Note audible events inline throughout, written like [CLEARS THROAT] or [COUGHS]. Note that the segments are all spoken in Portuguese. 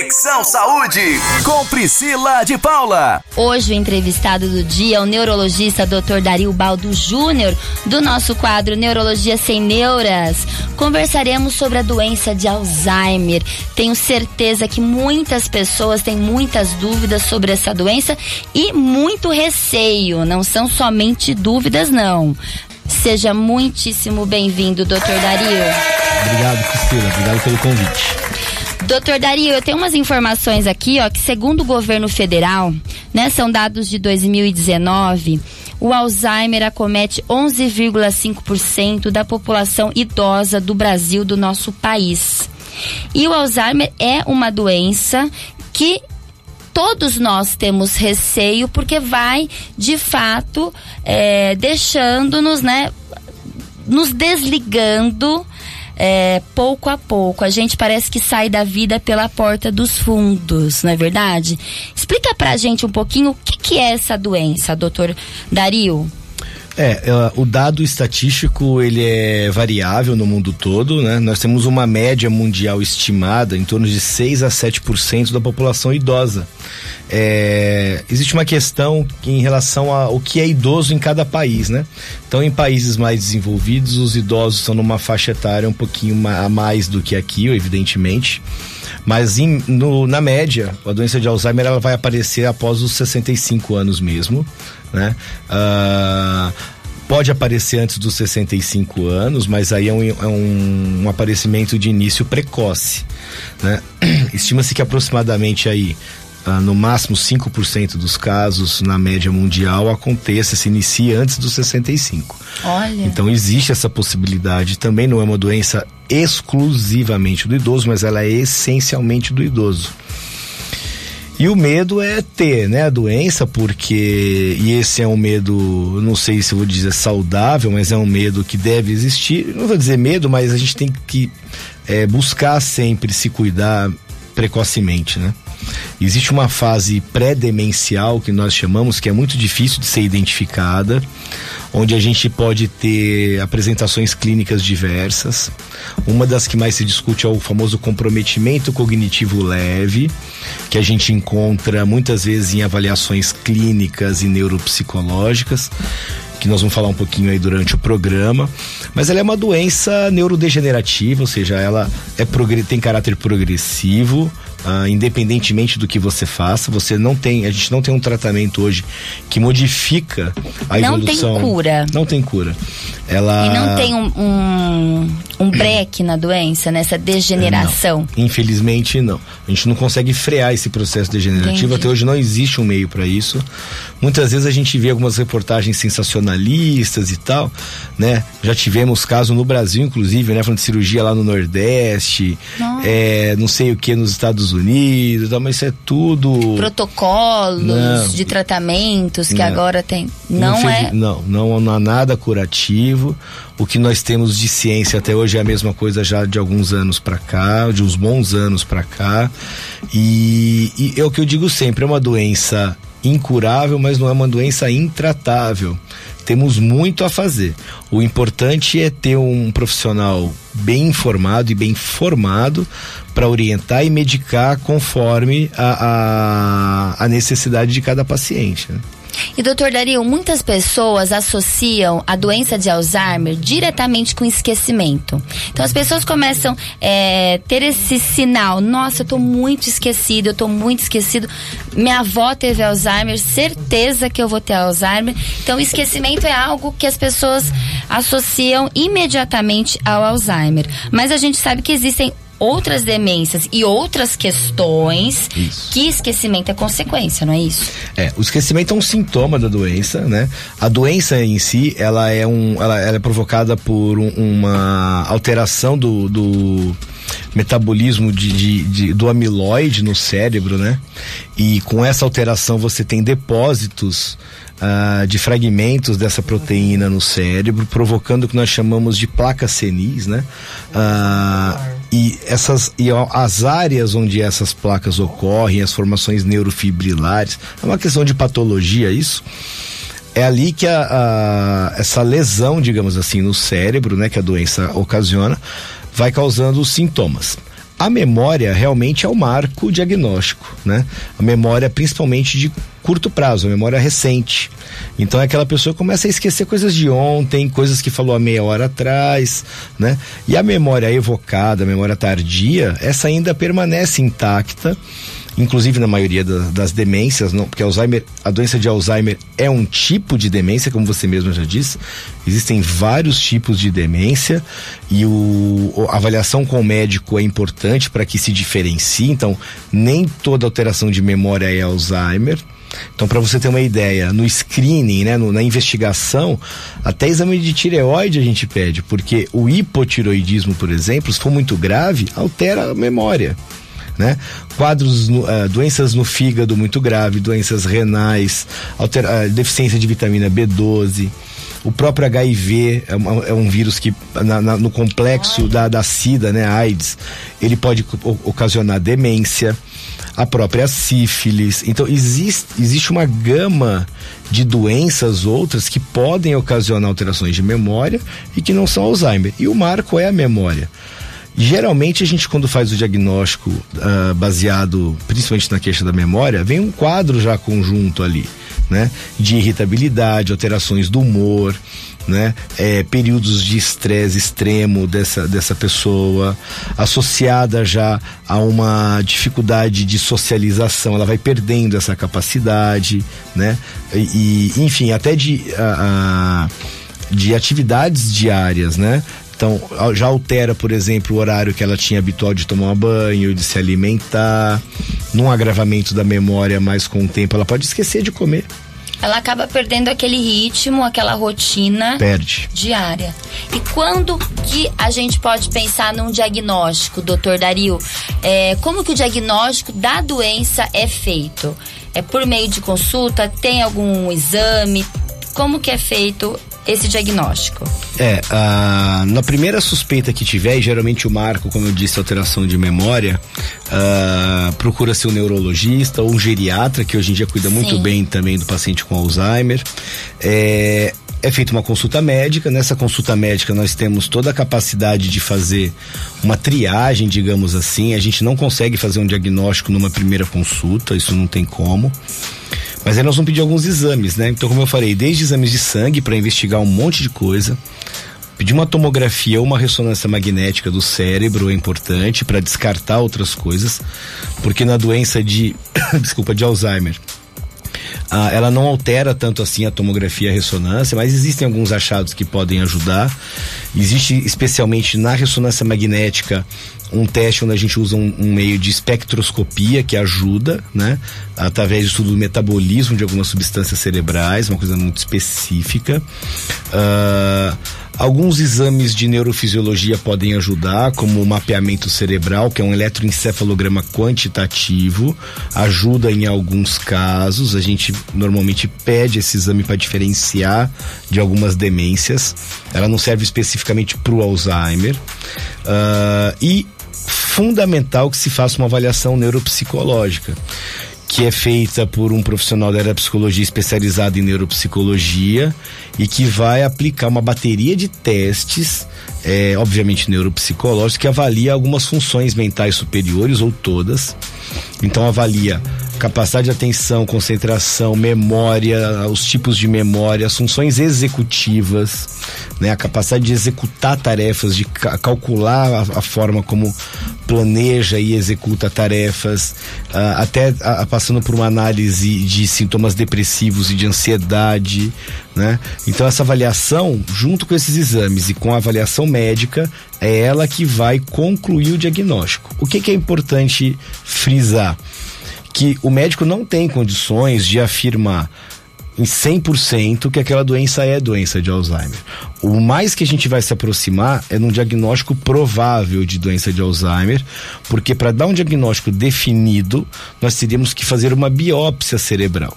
Conexão Saúde com Priscila de Paula. Hoje o entrevistado do dia é o neurologista Dr. Dario Baldo Júnior, do nosso quadro Neurologia Sem Neuras. Conversaremos sobre a doença de Alzheimer. Tenho certeza que muitas pessoas têm muitas dúvidas sobre essa doença e muito receio. Não são somente dúvidas, não. Seja muitíssimo bem-vindo, Dr. Dario. Obrigado, Priscila. Obrigado pelo convite. Doutor Dario, eu tenho umas informações aqui, ó, que segundo o governo federal, né, são dados de 2019, o Alzheimer acomete 11,5% da população idosa do Brasil, do nosso país. E o Alzheimer é uma doença que todos nós temos receio porque vai, de fato, é, deixando-nos, né, nos desligando é, pouco a pouco. A gente parece que sai da vida pela porta dos fundos, não é verdade? Explica pra gente um pouquinho o que, que é essa doença, doutor Dario. É, é, o dado estatístico ele é variável no mundo todo, né? Nós temos uma média mundial estimada em torno de 6 a 7% da população idosa. É, existe uma questão em relação ao que é idoso em cada país, né? Então, em países mais desenvolvidos, os idosos estão numa faixa etária um pouquinho a mais do que aqui, evidentemente. Mas em, no, na média, a doença de Alzheimer ela vai aparecer após os 65 anos mesmo, né? Uh, pode aparecer antes dos 65 anos, mas aí é um, é um, um aparecimento de início precoce, né? [CLEARS THROAT] Estima-se que aproximadamente aí Uh, no máximo 5% dos casos na média mundial aconteça, se inicia antes dos 65. Olha. Então existe essa possibilidade. Também não é uma doença exclusivamente do idoso, mas ela é essencialmente do idoso. E o medo é ter, né, a doença, porque e esse é um medo, não sei se vou dizer saudável, mas é um medo que deve existir. Não vou dizer medo, mas a gente tem que é, buscar sempre se cuidar precocemente, né? Existe uma fase pré-demencial que nós chamamos, que é muito difícil de ser identificada, onde a gente pode ter apresentações clínicas diversas. Uma das que mais se discute é o famoso comprometimento cognitivo leve, que a gente encontra muitas vezes em avaliações clínicas e neuropsicológicas que nós vamos falar um pouquinho aí durante o programa. Mas ela é uma doença neurodegenerativa, ou seja, ela é tem caráter progressivo, uh, independentemente do que você faça. Você não tem, a gente não tem um tratamento hoje que modifica a não evolução. Não tem cura. Não tem cura. Ela... E não tem um, um, um break na doença, nessa degeneração? Não. Infelizmente, não. A gente não consegue frear esse processo degenerativo. Entendi. Até hoje não existe um meio para isso. Muitas vezes a gente vê algumas reportagens sensacionalistas e tal, né? Já tivemos caso no Brasil, inclusive, né? Falando de cirurgia lá no Nordeste, é, não sei o que nos Estados Unidos, tal, mas isso é tudo. Protocolos não. de tratamentos que não. agora tem. Não é. Não, não, não há nada curativo. O que nós temos de ciência até hoje é a mesma coisa já de alguns anos para cá, de uns bons anos para cá. E, e é o que eu digo sempre, é uma doença incurável, mas não é uma doença intratável. Temos muito a fazer. O importante é ter um profissional bem informado e bem formado para orientar e medicar conforme a, a, a necessidade de cada paciente. Né? E doutor Dario, muitas pessoas associam a doença de Alzheimer diretamente com esquecimento. Então as pessoas começam a é, ter esse sinal, nossa, eu tô muito esquecido, eu tô muito esquecido. Minha avó teve Alzheimer, certeza que eu vou ter Alzheimer. Então esquecimento é algo que as pessoas associam imediatamente ao Alzheimer. Mas a gente sabe que existem outras demências e outras questões isso. que esquecimento é consequência, não é isso? É, o esquecimento é um sintoma da doença, né? A doença em si, ela é, um, ela, ela é provocada por um, uma alteração do, do metabolismo de, de, de, do amiloide no cérebro, né? E com essa alteração você tem depósitos uh, de fragmentos dessa proteína no cérebro, provocando o que nós chamamos de placas senis, né? Uh, e essas e as áreas onde essas placas ocorrem, as formações neurofibrilares, é uma questão de patologia isso. É ali que a, a, essa lesão, digamos assim, no cérebro, né, que a doença ocasiona, vai causando os sintomas. A memória realmente é o marco diagnóstico, né? A memória principalmente de curto prazo, a memória recente. Então é aquela pessoa começa a esquecer coisas de ontem, coisas que falou há meia hora atrás, né? E a memória evocada, a memória tardia, essa ainda permanece intacta inclusive na maioria das, das demências, não, porque Alzheimer, a doença de Alzheimer é um tipo de demência, como você mesmo já disse. Existem vários tipos de demência e o, a avaliação com o médico é importante para que se diferencie. Então, nem toda alteração de memória é Alzheimer. Então, para você ter uma ideia, no screening, né, no, na investigação, até exame de tireoide a gente pede, porque o hipotiroidismo, por exemplo, se for muito grave, altera a memória né? Quadros, uh, doenças no fígado muito grave, doenças renais, altera, uh, deficiência de vitamina B12. O próprio HIV é, uma, é um vírus que, na, na, no complexo da, da SIDA, né, AIDS, ele pode ocasionar demência a própria sífilis. Então, existe, existe uma gama de doenças outras que podem ocasionar alterações de memória e que não são Alzheimer. E o marco é a memória. Geralmente a gente quando faz o diagnóstico uh, baseado principalmente na queixa da memória, vem um quadro já conjunto ali, né? De irritabilidade, alterações do humor, né? É, períodos de estresse extremo dessa, dessa pessoa, associada já a uma dificuldade de socialização, ela vai perdendo essa capacidade, né? E, e enfim, até de, a, a, de atividades diárias, né? Então, já altera, por exemplo, o horário que ela tinha habitual de tomar banho, de se alimentar. Num agravamento da memória, mais com o tempo, ela pode esquecer de comer. Ela acaba perdendo aquele ritmo, aquela rotina Perde. diária. E quando que a gente pode pensar num diagnóstico, doutor Dario? É, como que o diagnóstico da doença é feito? É por meio de consulta? Tem algum exame? Como que é feito esse diagnóstico? É, na primeira suspeita que tiver, e geralmente o marco, como eu disse, alteração de memória, procura ser um neurologista ou um geriatra, que hoje em dia cuida Sim. muito bem também do paciente com Alzheimer. É, é feita uma consulta médica. Nessa consulta médica, nós temos toda a capacidade de fazer uma triagem, digamos assim. A gente não consegue fazer um diagnóstico numa primeira consulta, isso não tem como. Mas aí nós vamos pedir alguns exames, né? Então, como eu falei, desde exames de sangue para investigar um monte de coisa, pedir uma tomografia ou uma ressonância magnética do cérebro é importante para descartar outras coisas, porque na doença de, [COUGHS] desculpa, de Alzheimer, ah, ela não altera tanto assim a tomografia e a ressonância, mas existem alguns achados que podem ajudar. Existe especialmente na ressonância magnética um teste onde a gente usa um, um, meio de espectroscopia que ajuda, né? Através do estudo do metabolismo de algumas substâncias cerebrais, uma coisa muito específica. Uh, Alguns exames de neurofisiologia podem ajudar, como o mapeamento cerebral, que é um eletroencefalograma quantitativo, ajuda em alguns casos. A gente normalmente pede esse exame para diferenciar de algumas demências. Ela não serve especificamente para o Alzheimer. Uh, e fundamental que se faça uma avaliação neuropsicológica que é feita por um profissional da área psicologia especializado em neuropsicologia e que vai aplicar uma bateria de testes, é, obviamente neuropsicológicos, que avalia algumas funções mentais superiores ou todas. Então avalia capacidade de atenção, concentração, memória, os tipos de memória, as funções executivas, né, a capacidade de executar tarefas, de ca calcular a, a, forma como planeja e executa tarefas, uh, até uh, passando por uma análise de sintomas depressivos e de ansiedade, né? Então essa avaliação, junto com esses exames e com a avaliação médica, é ela que vai concluir o diagnóstico. O que, que é importante frisar? que o médico não tem condições de afirmar em 100% que aquela doença é doença de Alzheimer. O mais que a gente vai se aproximar é num diagnóstico provável de doença de Alzheimer, porque para dar um diagnóstico definido, nós teríamos que fazer uma biópsia cerebral,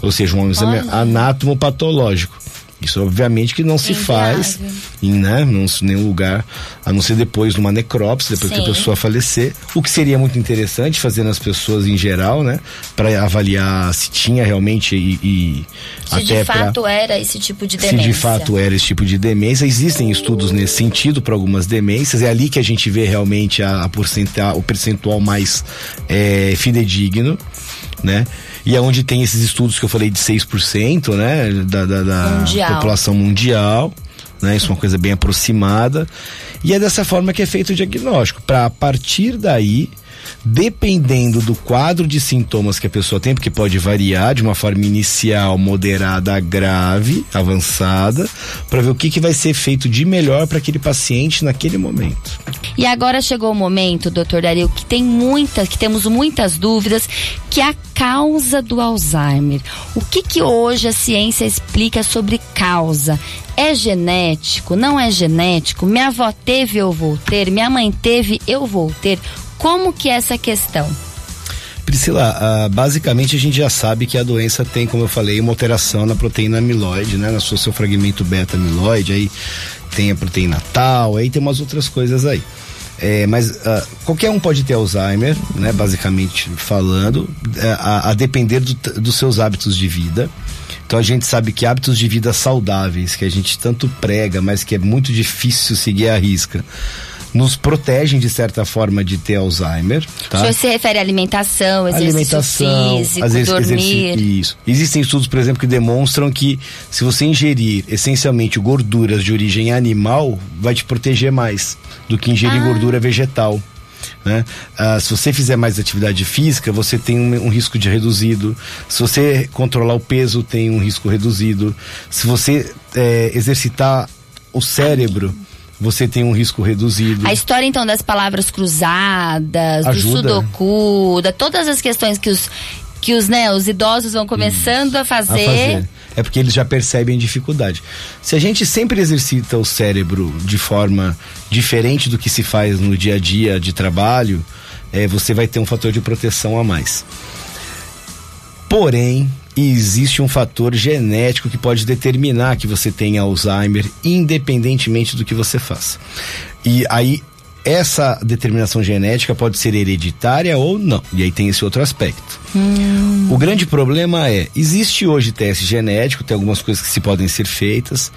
ou seja, um exame anatomopatológico. Isso obviamente que não se faz em né, não, nenhum lugar, a não ser depois numa necrópsia, depois Sim. que a pessoa falecer. O que seria muito interessante fazer nas pessoas em geral, né? Para avaliar se tinha realmente e, e se até de fato pra, era esse tipo de demência. Se de fato era esse tipo de demência. Existem estudos nesse sentido para algumas demências. É ali que a gente vê realmente a, a o percentual mais é, fidedigno, né? E é onde tem esses estudos que eu falei de 6%, né, da, da, da mundial. população mundial, né, isso é uma coisa bem aproximada, e é dessa forma que é feito o diagnóstico, para a partir daí dependendo do quadro de sintomas que a pessoa tem, porque pode variar de uma forma inicial, moderada a grave, avançada, para ver o que, que vai ser feito de melhor para aquele paciente naquele momento. E agora chegou o momento, doutor Dario, que tem muitas, que temos muitas dúvidas, que é a causa do Alzheimer. O que que hoje a ciência explica sobre causa? É genético? Não é genético? Minha avó teve, eu vou ter. Minha mãe teve, eu vou ter. Como que é essa questão? Priscila, uh, basicamente a gente já sabe que a doença tem, como eu falei, uma alteração na proteína amiloide, né? No seu, seu fragmento beta-amiloide, aí tem a proteína tal, aí tem umas outras coisas aí. É, mas uh, qualquer um pode ter Alzheimer, né? Basicamente falando, é, a, a, depender do, dos seus hábitos de vida. Então a gente sabe que hábitos de vida saudáveis, que a gente tanto prega, mas que é muito difícil seguir a risca nos protegem de certa forma de ter Alzheimer. Tá? O senhor se refere à alimentação, exercício alimentação, físico, vezes, dormir. Isso. Existem estudos, por exemplo, que demonstram que se você ingerir essencialmente gorduras de origem animal, vai te proteger mais do que ingerir ah. gordura vegetal. Né? Ah, se você fizer mais atividade física, você tem um, um, risco de reduzido. Se você controlar o peso, tem um risco reduzido. Se você é, exercitar o cérebro, você tem um risco reduzido. A história, então, das palavras cruzadas, Ajuda. do sudoku, da todas as questões que os, que os, né, os idosos vão começando a fazer. a fazer. É porque eles já percebem dificuldade. Se a gente sempre exercita o cérebro de forma diferente do que se faz no dia a dia de trabalho, é, você vai ter um fator de proteção a mais. Porém, e existe um fator genético que pode determinar que você tenha Alzheimer, independentemente do que você faça. E aí essa determinação genética pode ser hereditária ou não. E aí tem esse outro aspecto. Hum. O grande problema é, existe hoje teste genético, tem algumas coisas que se podem ser feitas,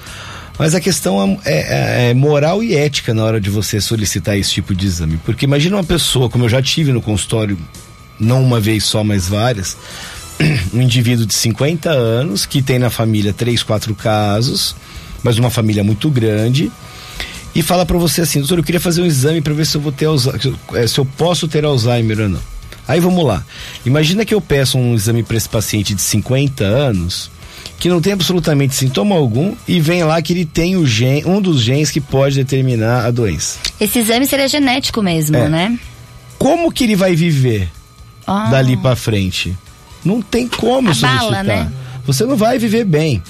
mas a questão é, é, é, moral e ética na hora de você solicitar esse tipo de exame. Porque imagina uma pessoa, como eu já tive no consultório, não uma vez só, mas várias, um indivíduo de 50 anos que tem na família três, quatro casos, mas uma família muito grande, e fala para você assim, doutor, eu queria fazer um exame para ver se eu vou ter eh, se eu posso ter Alzheimer ou não. Aí vamos lá. Imagina que eu peço um exame para esse paciente de 50 anos que não tem absolutamente sintoma algum e vem lá que ele tem o gen, um dos genes que pode determinar a doença. Esse exame seria genético mesmo, é. né? Como que ele vai viver oh. dali para frente? Não tem como a solicitar. Né? Você não vai viver bem.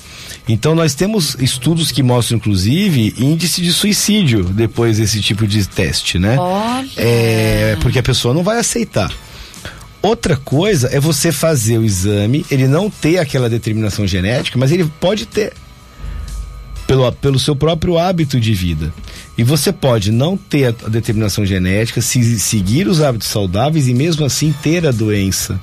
Então nós temos estudos que mostram, inclusive, índice de suicídio depois desse tipo de teste, né? Olha. É, porque a pessoa não vai aceitar. Outra coisa é você fazer o exame, ele não ter aquela determinação genética, mas ele pode ter. Pelo, pelo seu próprio hábito de vida. E você pode não ter a determinação genética, se, seguir os hábitos saudáveis e mesmo assim ter a doença.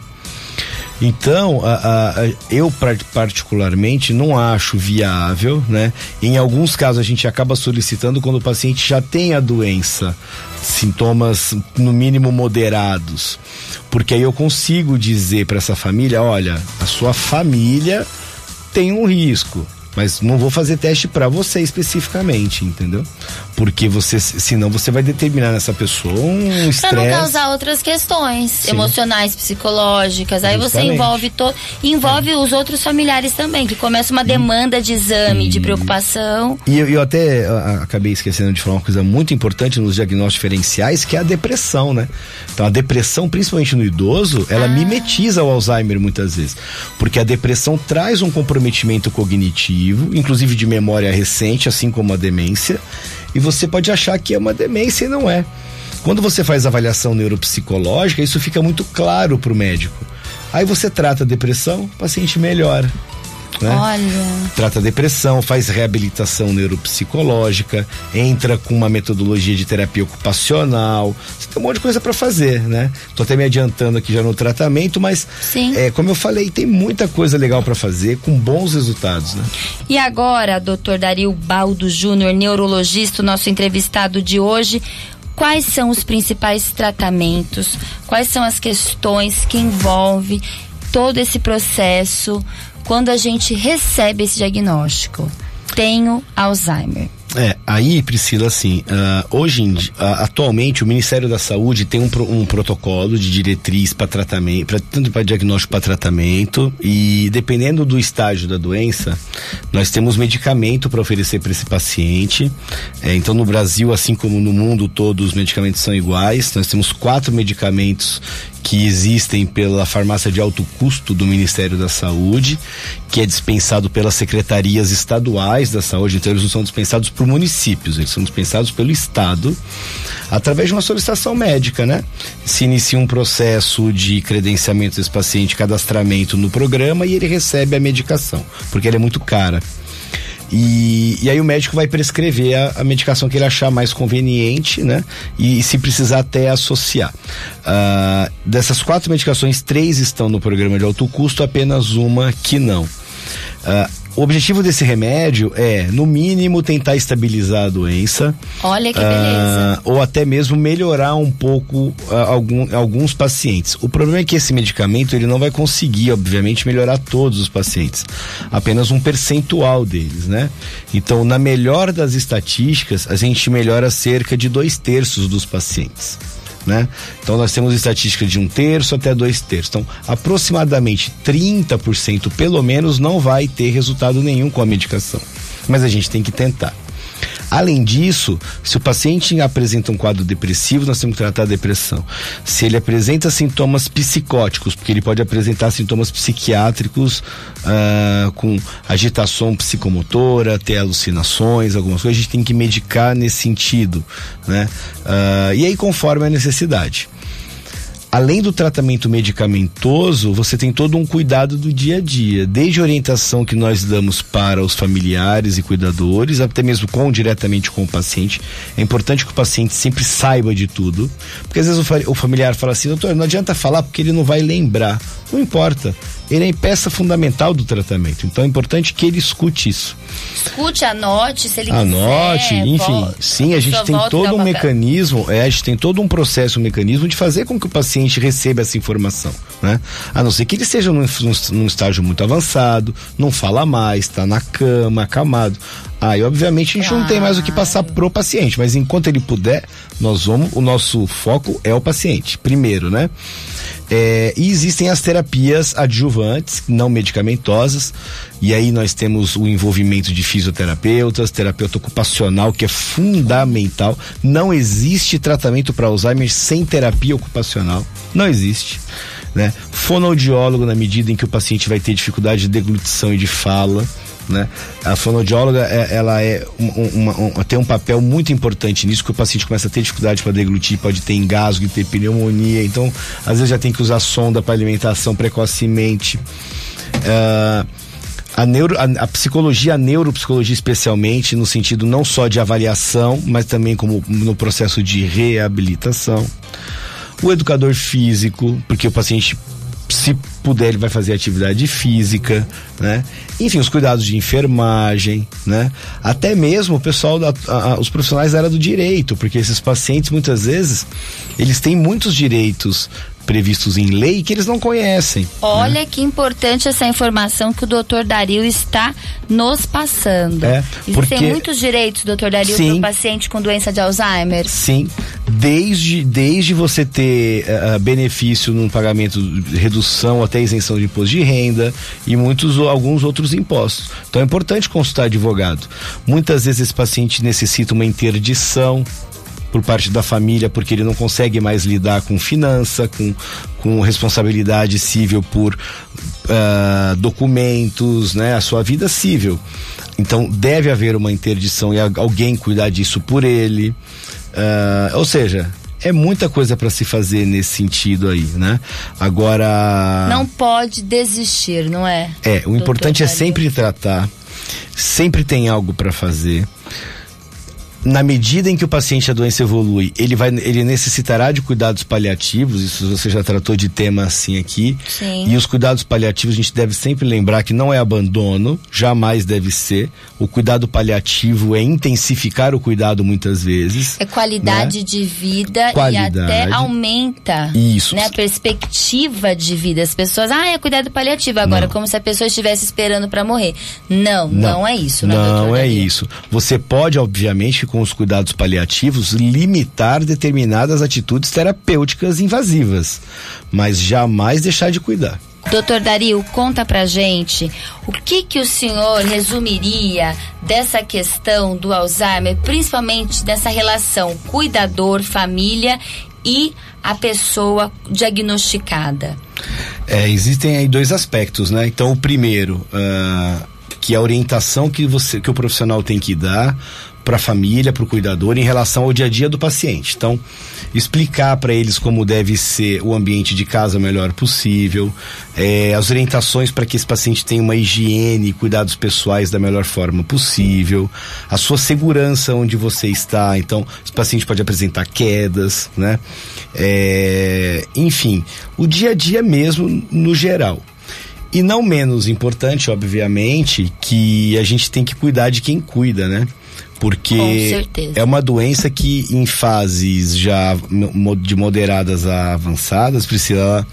Então, a, a, eu particularmente não acho viável, né? Em alguns casos a gente acaba solicitando quando o paciente já tem a doença, sintomas no mínimo moderados, porque aí eu consigo dizer para essa família, olha, a sua família tem um risco mas não vou fazer teste para você especificamente, entendeu? Porque você, senão você vai determinar nessa pessoa um estresse. Pra não causar outras questões Sim. emocionais, psicológicas. Aí Justamente. você envolve to, envolve é. os outros familiares também, que começa uma demanda de exame, e... de preocupação. E eu, eu até acabei esquecendo de falar uma coisa muito importante nos diagnósticos diferenciais, que é a depressão, né? Então a depressão, principalmente no idoso, ela ah. mimetiza o Alzheimer muitas vezes. Porque a depressão traz um comprometimento cognitivo inclusive de memória recente, assim como a demência, e você pode achar que é uma demência e não é. Quando você faz avaliação neuropsicológica, isso fica muito claro para o médico. Aí você trata a depressão, o paciente melhora. Né? Olha. Trata depressão, faz reabilitação neuropsicológica, entra com uma metodologia de terapia ocupacional. Você tem um monte de coisa para fazer, né? Tô até me adiantando aqui já no tratamento, mas Sim. é, como eu falei, tem muita coisa legal para fazer com bons resultados, né? E agora, doutor Dario Baldo Júnior, neurologista, nosso entrevistado de hoje, quais são os principais tratamentos, quais são as questões que envolve todo esse processo quando a gente recebe esse diagnóstico? Tenho Alzheimer. Aí, Priscila, assim, uh, hoje, uh, atualmente, o Ministério da Saúde tem um, pro, um protocolo de diretriz para tratamento, pra, tanto para diagnóstico para tratamento, e dependendo do estágio da doença, nós temos medicamento para oferecer para esse paciente. É, então, no Brasil, assim como no mundo todo, os medicamentos são iguais. Nós temos quatro medicamentos que existem pela farmácia de alto custo do Ministério da Saúde, que é dispensado pelas secretarias estaduais da saúde, então eles não são dispensados por municípios, eles são dispensados pelo Estado, através de uma solicitação médica, né? Se inicia um processo de credenciamento desse paciente, cadastramento no programa e ele recebe a medicação, porque ela é muito cara. E, e, aí o médico vai prescrever a, a, medicação que ele achar mais conveniente, né? E, e se precisar até associar. Uh, dessas quatro medicações, três estão no programa de alto custo, apenas uma que não. Uh, o objetivo desse remédio é, no mínimo, tentar estabilizar a doença. Olha que beleza. Uh, ou até mesmo melhorar um pouco uh, algum, alguns pacientes. O problema é que esse medicamento ele não vai conseguir, obviamente, melhorar todos os pacientes. Apenas um percentual deles, né? Então, na melhor das estatísticas, a gente melhora cerca de dois terços dos pacientes. Né? Então nós temos estatística de um terço até dois terços. Então, aproximadamente 30% pelo menos não vai ter resultado nenhum com a medicação. Mas a gente tem que tentar. Além disso, se o paciente apresenta um quadro depressivo, nós temos que tratar a depressão. Se ele apresenta sintomas psicóticos, porque ele pode apresentar sintomas psiquiátricos uh, com agitação psicomotora, ter alucinações, algumas coisas, a gente tem que medicar nesse sentido, né? Uh, e aí conforme a necessidade além do tratamento medicamentoso, você tem todo um cuidado do dia a dia, desde a orientação que nós damos para os familiares e cuidadores, até mesmo com diretamente com o paciente. É importante que o paciente sempre saiba de tudo, porque às vezes o, familiar fala assim, doutor, não adianta falar porque ele não vai lembrar. Não importa ele é peça fundamental do tratamento. Então é importante que ele escute isso. Escute, anote, se ele anote, quiser. enfim. Volta, sim, a gente tem todo um mecanismo, é, a gente tem todo um processo, um mecanismo de fazer com que o paciente receba essa informação, né? A não ser que ele esteja num, num estágio muito avançado, não fala mais, está na cama, acamado. Aí, obviamente, a gente claro. não tem mais o que passar pro paciente, mas enquanto ele puder, nós vamos, o nosso foco é o paciente, primeiro, né? É, e existem as terapias adjuvantes, não medicamentosas, e aí nós temos o envolvimento de fisioterapeutas, terapeuta ocupacional, que é fundamental. Não existe tratamento para Alzheimer sem terapia ocupacional. Não existe. Né? Fonoaudiólogo, na medida em que o paciente vai ter dificuldade de deglutição e de fala né? A fonoaudióloga, é, ela é uma, uma, tem um papel muito importante nisso, que o paciente começa a ter dificuldade para deglutir, pode ter engasgo, ter pneumonia, então às vezes já tem que usar sonda para alimentação precocemente. Uh, a, neuro, a, a, psicologia, a neuropsicologia especialmente, no sentido não só de avaliação, mas também como no processo de reabilitação. O educador físico, porque o paciente se puder, ele vai fazer atividade física, né? Enfim, os cuidados de enfermagem, né? Até mesmo o pessoal, da, a, os profissionais da área do direito, porque esses pacientes muitas vezes eles têm muitos direitos previstos em lei que eles não conhecem. Olha né? que importante essa informação que o doutor Dario está nos passando. É, porque... Existem muitos direitos, doutor Dario, para o paciente com doença de Alzheimer? Sim, desde, desde você ter uh, benefício no pagamento, redução até isenção de imposto de renda e muitos alguns outros impostos. Então é importante consultar advogado. Muitas vezes esse paciente necessita uma interdição por parte da família, porque ele não consegue mais lidar com finança, com, com responsabilidade civil por uh, documentos, né, a sua vida civil. Então deve haver uma interdição e alguém cuidar disso por ele. Uh, ou seja, é muita coisa para se fazer nesse sentido aí, né? Agora. Não pode desistir, não é? É, o importante é sempre tratar, sempre tem algo para fazer na medida em que o paciente a doença evolui, ele vai ele necessitará de cuidados paliativos, isso você já tratou de tema assim aqui. Sim. E os cuidados paliativos a gente deve sempre lembrar que não é abandono, jamais deve ser. O cuidado paliativo é intensificar o cuidado muitas vezes. É qualidade né? de vida qualidade. e até aumenta isso. Né, a perspectiva de vida. As pessoas, ah, é cuidado paliativo agora, não. como se a pessoa estivesse esperando para morrer. Não, não, não, é isso, né, Não é isso. Você pode, obviamente, com os cuidados paliativos, limitar determinadas atitudes terapêuticas invasivas, mas jamais deixar de cuidar. Doutor Dario, conta pra gente o que que o senhor resumiria dessa questão do Alzheimer, principalmente dessa relação cuidador-família e a pessoa diagnosticada? É, existem aí dois aspectos, né? Então, o primeiro, uh, que é a orientação que, você, que o profissional tem que dar para a família, para o cuidador em relação ao dia a dia do paciente. Então, explicar para eles como deve ser o ambiente de casa o melhor possível, é, as orientações para que esse paciente tenha uma higiene e cuidados pessoais da melhor forma possível, a sua segurança onde você está. Então, esse paciente pode apresentar quedas, né? É, enfim, o dia a dia mesmo no geral. E não menos importante, obviamente, que a gente tem que cuidar de quem cuida, né? porque é uma doença que em fases já de moderadas a avançadas, Priscila,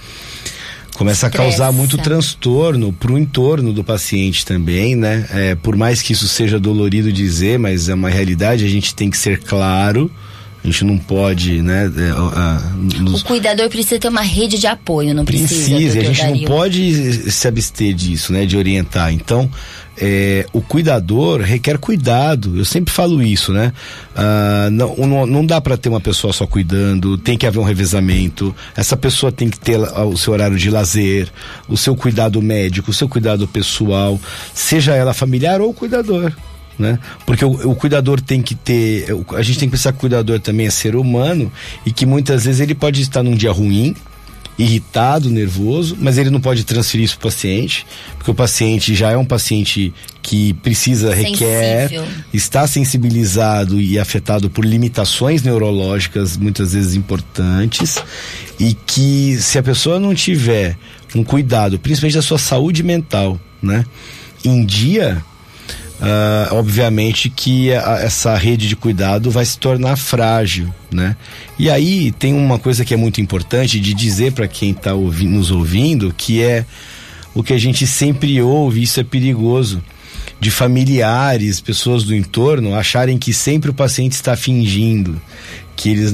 começa a causar muito transtorno para o entorno do paciente também, né? É, por mais que isso seja dolorido dizer, mas é uma realidade, a gente tem que ser claro. A gente não pode, né? É, nos... O cuidador precisa ter uma rede de apoio, não precisa? Precisa, a gente Dario. não pode se abster disso, né? De orientar. Então, é, o cuidador requer cuidado. Eu sempre falo isso, né? Ah, não, não, não dá para ter uma pessoa só cuidando, tem que haver um revezamento. Essa pessoa tem que ter o seu horário de lazer, o seu cuidado médico, o seu cuidado pessoal, seja ela familiar ou cuidador. Né? Porque o, o, cuidador tem que ter. A gente tem que pensar que o cuidador também é ser humano e que muitas vezes ele pode estar num dia ruim, irritado, nervoso, mas ele não pode transferir isso para o paciente, porque o paciente já é um paciente que precisa, requer, Sensível. está sensibilizado e afetado por limitações neurológicas muitas vezes importantes e que se a pessoa não tiver um cuidado, principalmente da sua saúde mental, né, em dia, Uh, obviamente que a, essa rede de cuidado vai se tornar frágil, né? E aí tem uma coisa que é muito importante de dizer para quem está ouvi nos ouvindo, que é o que a gente sempre ouve, isso é perigoso, de familiares, pessoas do entorno acharem que sempre o paciente está fingindo, que eles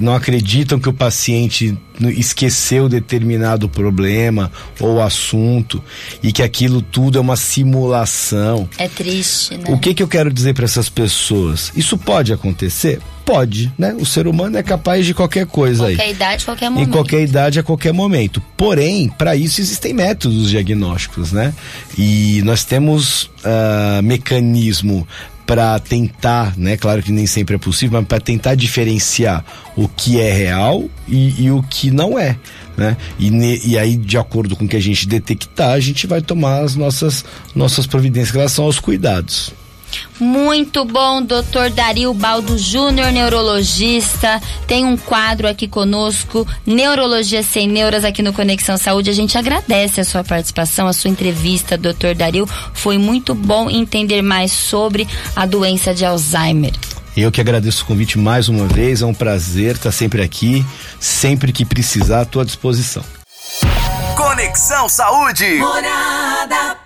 não acreditam que o paciente esqueceu determinado problema ou assunto e que aquilo tudo é uma simulação. É triste, né? O que, que eu quero dizer para essas pessoas? Isso pode acontecer? Pode, né? O ser humano é capaz de qualquer coisa qualquer aí. Qualquer idade, qualquer momento. Em qualquer idade, a qualquer momento. Porém, para isso existem métodos diagnósticos, né? E nós temos uh, mecanismo para tentar, né? Claro que nem sempre é possível, mas para tentar diferenciar o que é real e, e o que não é. Né? E, ne, e aí, de acordo com o que a gente detectar, a gente vai tomar as nossas, nossas providências em relação aos cuidados. Muito bom, doutor Dario Baldo Júnior, neurologista. Tem um quadro aqui conosco, Neurologia Sem Neuras, aqui no Conexão Saúde. A gente agradece a sua participação, a sua entrevista, doutor Dario. Foi muito bom entender mais sobre a doença de Alzheimer. Eu que agradeço o convite mais uma vez, é um prazer estar sempre aqui, sempre que precisar, à tua disposição. Conexão Saúde. Morada